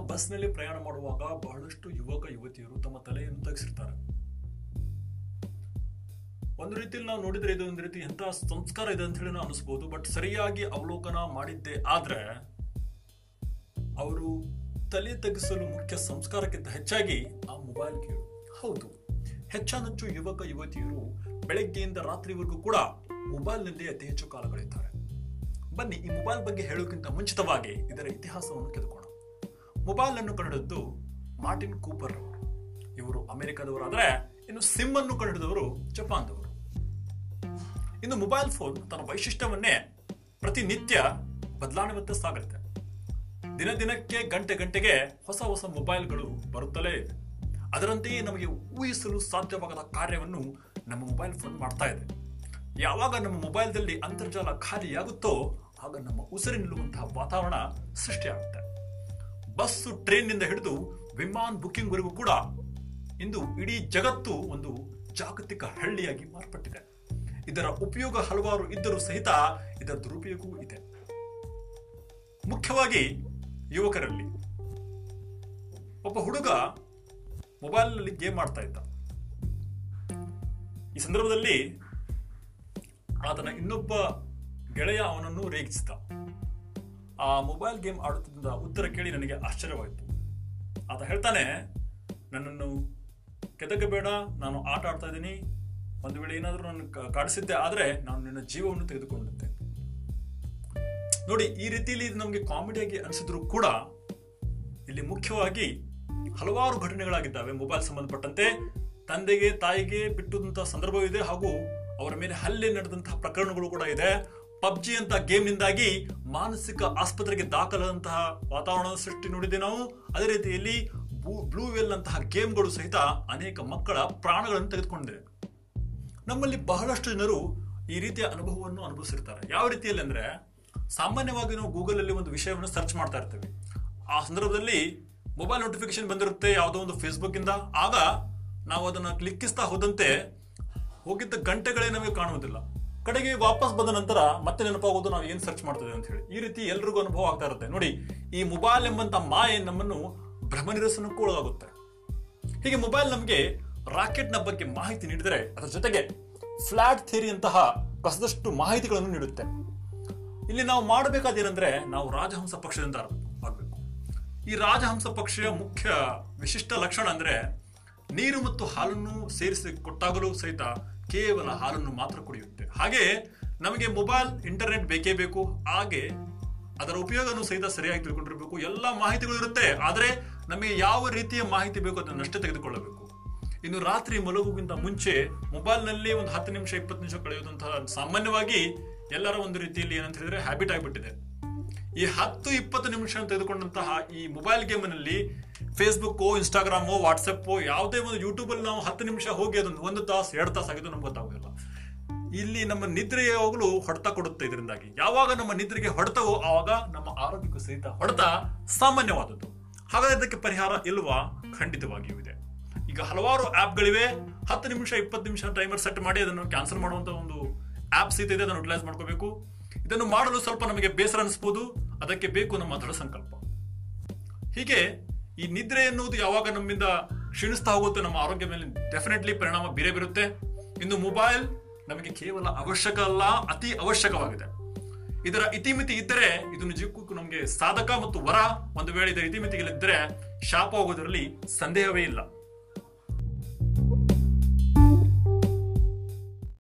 ನಾವು ಬಸ್ನಲ್ಲಿ ಪ್ರಯಾಣ ಮಾಡುವಾಗ ಬಹಳಷ್ಟು ಯುವಕ, ಯುವತಿಯರು ತಮ್ಮ ತಲೆಯನ್ನು ತಗ್ಸಿರ್ತಾರೆ. ಒಂದು ರೀತಿಯಲ್ಲಿ ನಾವು ನೋಡಿದ್ರೆ ಇದು ಒಂದು ರೀತಿ ಎಂತ ಸಂಸ್ಕಾರ ಇದೆ ಅಂತ ಹೇಳಿ ನಾವು ಅನಿಸ್ಬೋದು. ಬಟ್ ಸರಿಯಾಗಿ ಅವಲೋಕನ ಮಾಡಿದ್ದೆ ಆದ್ರೆ, ಅವರು ತಲೆ ತಗ್ಗಿಸಲು ಮುಖ್ಯ ಸಂಸ್ಕಾರಕ್ಕಿಂತ ಹೆಚ್ಚಾಗಿ ಆ ಮೊಬೈಲ್ ಕೇಳು. ಹೌದು. ಹೆಚ್ಚಾನಚ್ಚು ಯುವಕ, ಯುವತಿಯರು ಬೆಳಗ್ಗೆಯಿಂದ ರಾತ್ರಿವರೆಗೂ ಕೂಡ ಮೊಬೈಲ್ನಲ್ಲಿ ಅತಿ ಹೆಚ್ಚು ಕಾಲ ಬನ್ನಿ, ಈ ಮೊಬೈಲ್ ಬಗ್ಗೆ ಹೇಳೋಕ್ಕಿಂತ ಮುಂಚಿತವಾಗಿ ಇದರ ಇತಿಹಾಸವನ್ನು ಕೆದಕೋಣ ಮೊಬೈಲ್ ಅನ್ನು ಕಂಡುಹಿಡಿದ್ದು ಮಾರ್ಟಿನ್ ಕೂಪರ್ ಅವರು. ಇವರು ಅಮೆರಿಕದವರಾದರೆ ಇನ್ನು ಸಿಮ್ ಅನ್ನು ಕಂಡುಹಿಡಿದವರು ಜಪಾನ್ದವರು. ಇನ್ನು ಮೊಬೈಲ್ ಫೋನ್ ತನ್ನ ವೈಶಿಷ್ಟ್ಯವನ್ನೇ ಪ್ರತಿನಿತ್ಯ ಬದಲಾವಣೆ ಸಾಗುತ್ತೆ. ದಿನ ದಿನಕ್ಕೆ, ಗಂಟೆ ಗಂಟೆಗೆ ಹೊಸ ಹೊಸ ಮೊಬೈಲ್ಗಳು ಬರುತ್ತಲೇ ಇದೆ. ಅದರಂತೆಯೇ ನಮಗೆ ಊಹಿಸಲು ಸಾಧ್ಯವಾಗದ ಕಾರ್ಯವನ್ನು ನಮ್ಮ ಮೊಬೈಲ್ ಫೋನ್ ಮಾಡ್ತಾ ಇದೆ. ಯಾವಾಗ ನಮ್ಮ ಮೊಬೈಲ್ದಲ್ಲಿ ಅಂತರ್ಜಾಲ ಖಾಲಿಯಾಗುತ್ತೋ ಆಗ ನಮ್ಮ ಉಸಿರಿ ನಿಲ್ಲುವಂತಹ ವಾತಾವರಣ ಸೃಷ್ಟಿಯಾಗುತ್ತೆ. ಬಸ್ಸು ಟ್ರೈನ್ನಿಂದ ಹಿಡಿದು ವಿಮಾನ ಬುಕಿಂಗ್ವರೆಗೂ ಕೂಡ ಇಂದು ಇಡೀ ಜಗತ್ತು ಒಂದು ಜಾಗತಿಕ ಹಳ್ಳಿಯಾಗಿ ಮಾರ್ಪಟ್ಟಿದೆ. ಇದರ ಉಪಯೋಗ ಹಲವಾರು ಇದ್ದರೂ ಸಹಿತ ಇದರ ದುರುಪಯೋಗವೂ ಇದೆ. ಮುಖ್ಯವಾಗಿ ಯುವಕರಲ್ಲಿ. ಒಬ್ಬ ಹುಡುಗ ಮೊಬೈಲ್ನಲ್ಲಿ ಗೇಮ್ ಆಡ್ತಾ ಇದ್ದ. ಈ ಸಂದರ್ಭದಲ್ಲಿ ಆತನ ಇನ್ನೊಬ್ಬ ಗೆಳೆಯ ಅವನನ್ನು ರೇಗಿಸಿದ. ಆ ಮೊಬೈಲ್ ಗೇಮ್ ಆಡುತ್ತಿದ್ದ ಉತ್ತರ ಕೇಳಿ ನನಗೆ ಆಶ್ಚರ್ಯವಾಯಿತು. ಆತ ಹೇಳ್ತಾನೆ, ನನ್ನನ್ನು ಕೆದಕಬೇಡ, ನಾನು ಆಟ ಆಡ್ತಾ ಇದ್ದೀನಿ. ಒಂದು ವೇಳೆ ಏನಾದರೂ ನಾನು ಕಾಡಿಸಿದ್ದೆ ಆದರೆ ನಾನು ನಿನ್ನ ಜೀವವನ್ನು ತೆಗೆದುಕೊಂಡಿದ್ದೆ ನೋಡಿ, ಈ ರೀತಿಯಲ್ಲಿ ಇದು ನಮಗೆ ಕಾಮಿಡಿಯಾಗಿ ಅನಿಸಿದ್ರು ಕೂಡ ಇಲ್ಲಿ ಮುಖ್ಯವಾಗಿ ಹಲವಾರು ಘಟನೆಗಳಾಗಿದ್ದಾವೆ ಮೊಬೈಲ್ ಸಂಬಂಧಪಟ್ಟಂತೆ. ತಂದೆಗೆ, ತಾಯಿಗೆ ಬಿಟ್ಟಂತಹ ಸಂದರ್ಭವಿದೆ ಹಾಗೂ ಅವರ ಮೇಲೆ ಹಲ್ಲೆ ನಡೆದಂತಹ ಪ್ರಕರಣಗಳು ಕೂಡ ಇದೆ. ಪಬ್ಜಿ ಅಂತ ಗೇಮ್ನಿಂದಾಗಿ ಮಾನಸಿಕ ಆಸ್ಪತ್ರೆಗೆ ದಾಖಲಾದಂತಹ ವಾತಾವರಣ ಸೃಷ್ಟಿ ನೋಡಿದೆ ನಾವು. ಅದೇ ರೀತಿಯಲ್ಲಿ ಬ್ಲೂ ವೆಲ್ ಅಂತಹ ಗೇಮ್ಗಳು ಸಹಿತ ಅನೇಕ ಮಕ್ಕಳ ಪ್ರಾಣಗಳನ್ನು ತೆಗೆದುಕೊಂಡಿದೆ. ನಮ್ಮಲ್ಲಿ ಬಹಳಷ್ಟು ಜನರು ಈ ರೀತಿಯ ಅನುಭವವನ್ನು ಅನುಭವಿಸಿರ್ತಾರೆ. ಯಾವ ರೀತಿಯಲ್ಲಿ ಅಂದ್ರೆ, ಸಾಮಾನ್ಯವಾಗಿ ನಾವು ಗೂಗಲ್ ಅಲ್ಲಿ ಒಂದು ವಿಷಯವನ್ನು ಸರ್ಚ್ ಮಾಡ್ತಾ ಇರ್ತೇವೆ. ಆ ಸಂದರ್ಭದಲ್ಲಿ ಮೊಬೈಲ್ ನೋಟಿಫಿಕೇಶನ್ ಬಂದಿರುತ್ತೆ ಯಾವುದೋ ಒಂದು ಫೇಸ್ಬುಕ್ ಇಂದ ಆಗ ನಾವು ಅದನ್ನು ಕ್ಲಿಕ್ಕಿಸ್ತಾ ಹೋದಂತೆ ಹೋಗಿದ್ದ ಗಂಟೆಗಳೇ ನಮಗೆ ಕಾಣುವುದಿಲ್ಲ. ಕಡೆಗೆ ವಾಪಸ್ ಬಂದ ನಂತರ ಮತ್ತೆ ನೆನಪಾಗೋದು ನಾವು ಏನು ಸರ್ಚ್ ಮಾಡ್ತಿದ್ದೇವೆ ಅಂತ ಹೇಳಿ. ಈ ರೀತಿ ಎಲ್ರಿಗೂ ಅನುಭವ ಆಗ್ತಾ ಇರುತ್ತೆ. ನೋಡಿ, ಈ ಮೊಬೈಲ್ ಎಂಬಂತ ಮಾಯೆ ನಮ್ಮನ್ನು ಭ್ರಮನಿರಸನಕ್ಕೂ ಒಳಗಾಗುತ್ತೆ. ಹೀಗೆ ಮೊಬೈಲ್ ನಮಗೆ ರಾಕೆಟ್ನ ಬಗ್ಗೆ ಮಾಹಿತಿ ನೀಡಿದರೆ ಅದರ ಜೊತೆಗೆ ಫ್ಲಾಟ್ ಥಿಯರಿ ಅಂತಹ ಕಸದಷ್ಟು ಮಾಹಿತಿಗಳನ್ನು ನೀಡುತ್ತೆ. ಇಲ್ಲಿ ನಾವು ಮಾಡಬೇಕಾದೇನೆಂದ್ರೆ ನಾವು ರಾಜಹಂಸ ಪಕ್ಷದಿಂದ ಆಗಬೇಕು. ಈ ರಾಜಹಂಸ ಪಕ್ಷದ ಮುಖ್ಯ ವಿಶಿಷ್ಟ ಲಕ್ಷಣ ಅಂದ್ರೆ ನೀರು ಮತ್ತು ಹಾಲನ್ನು ಸೇರಿಸಿ ಕೊಟ್ಟಾಗಲೂ ಸಹಿತ ಕೇವಲ ಹಾಲನ್ನು ಮಾತ್ರ ಕುಡಿಯುತ್ತೆ. ಹಾಗೆ ನಮಗೆ ಮೊಬೈಲ್, ಇಂಟರ್ನೆಟ್ ಬೇಕೇ ಬೇಕು. ಹಾಗೆ ಅದರ ಉಪಯೋಗನೂ ಸಹಿತ ಸರಿಯಾಗಿ ತಿಳ್ಕೊಂಡಿರಬೇಕು. ಎಲ್ಲ ಮಾಹಿತಿಗಳು ಇರುತ್ತೆ. ಆದರೆ ನಮಗೆ ಯಾವ ರೀತಿಯ ಮಾಹಿತಿ ಬೇಕು ಅದನ್ನಷ್ಟೇ ತೆಗೆದುಕೊಳ್ಳಬೇಕು. ಇನ್ನು ರಾತ್ರಿ ಮಲಗುಗಿಂತ ಮುಂಚೆ ಮೊಬೈಲ್ನಲ್ಲಿ ಒಂದು ಹತ್ತು ನಿಮಿಷ, ಇಪ್ಪತ್ತು ನಿಮಿಷ ಕಳೆಯುವಂತಹ ಸಾಮಾನ್ಯವಾಗಿ ಎಲ್ಲರ ಒಂದು ರೀತಿಯಲ್ಲಿ ಏನಂತ ಹೇಳಿದ್ರೆ ಹ್ಯಾಬಿಟ್ ಆಗಿಬಿಟ್ಟಿದೆ. ಈ ಹತ್ತು, ಇಪ್ಪತ್ತು ನಿಮಿಷ ತೆಗೆದುಕೊಂಡಂತಹ ಈ ಮೊಬೈಲ್ ಗೇಮ್ನಲ್ಲಿ ಫೇಸ್ಬುಕ್ ಇನ್ಸ್ಟಾಗ್ರಾಮು ವಾಟ್ಸಪ್ಪು ಯಾವುದೇ ಒಂದು ಯೂಟ್ಯೂಬ್ ಅಲ್ಲಿ ನಾವು ಹತ್ತು ನಿಮಿಷ ಹೋಗಿ ಅದೊಂದು ಒಂದು ತಾಸು, ಎರಡು ತಾಸು ಆಗಿದ್ದು ನಮ್ಗೆ ಗೊತ್ತಾಗೋದಿಲ್ಲ. ಇಲ್ಲಿ ನಮ್ಮ ನಿದ್ರೆ ಯಾವಾಗಲೂ ಹೊಡೆತ ಕೊಡುತ್ತೆ ಇದರಿಂದಾಗಿ. ಯಾವಾಗ ನಮ್ಮ ನಿದ್ರೆಗೆ ಹೊಡೆತವೋ ಆವಾಗ ನಮ್ಮ ಆರೋಗ್ಯಕ್ಕೂ ಸಹಿತ ಹೊಡೆತ ಸಾಮಾನ್ಯವಾದದ್ದು. ಹಾಗಾದ್ರೆ ಇದಕ್ಕೆ ಪರಿಹಾರ ಇಲ್ವಾ? ಖಂಡಿತವಾಗಿಯೂ ಇದೆ. ಈಗ ಹಲವಾರು ಆ್ಯಪ್ಗಳಿವೆ ಹತ್ತು ನಿಮಿಷ, ಇಪ್ಪತ್ತು ನಿಮಿಷ ಟೈಮರ್ ಸೆಟ್ ಮಾಡಿ ಅದನ್ನು ಕ್ಯಾನ್ಸಲ್ ಮಾಡುವಂತ ಒಂದು ಆ್ಯಪ್ ಸಹಿತ ಇದೆ, ಅದನ್ನು ಯುಟಿಲೈಸ್ ಮಾಡ್ಕೋಬೇಕು. ಇದನ್ನು ಮಾಡಲು ಸ್ವಲ್ಪ ನಮಗೆ ಬೇಸರ ಅನಿಸ್ಬೋದು. ಅದಕ್ಕೆ ಬೇಕು ನಮ್ಮ ದೃಢ ಸಂಕಲ್ಪ. ಹೀಗೆ ಈ ನಿದ್ರೆ ಎನ್ನುವುದು ಯಾವಾಗ ನಮ್ಮಿಂದ ಕ್ಷೀಣಿಸ್ತಾ ಹೋಗುತ್ತೆ ನಮ್ಮ ಆರೋಗ್ಯ ಮೇಲೆ ಡೆಫಿನೆಟ್ಲಿ ಪರಿಣಾಮ ಬೀರೇ ಬೀರುತ್ತೆ. ಇನ್ನು ಮೊಬೈಲ್ ನಮಗೆ ಕೇವಲ ಅವಶ್ಯಕ ಅಲ್ಲ, ಅತಿ ಅವಶ್ಯಕವಾಗಿದೆ. ಇದರ ಇತಿಮಿತಿ ಇದ್ದರೆ, ಇದು ನಿಜಕ್ಕೂ ನಮಗೆ ಸಾಧಕ ಮತ್ತು ವರ. ಒಂದು ವೇಳೆ ಇದರ ಇತಿಮಿತಿಗಳಿದ್ದರೆ, ಶಾಪ ಹೋಗೋದರಲ್ಲಿ ಸಂದೇಹವೇ ಇಲ್ಲ.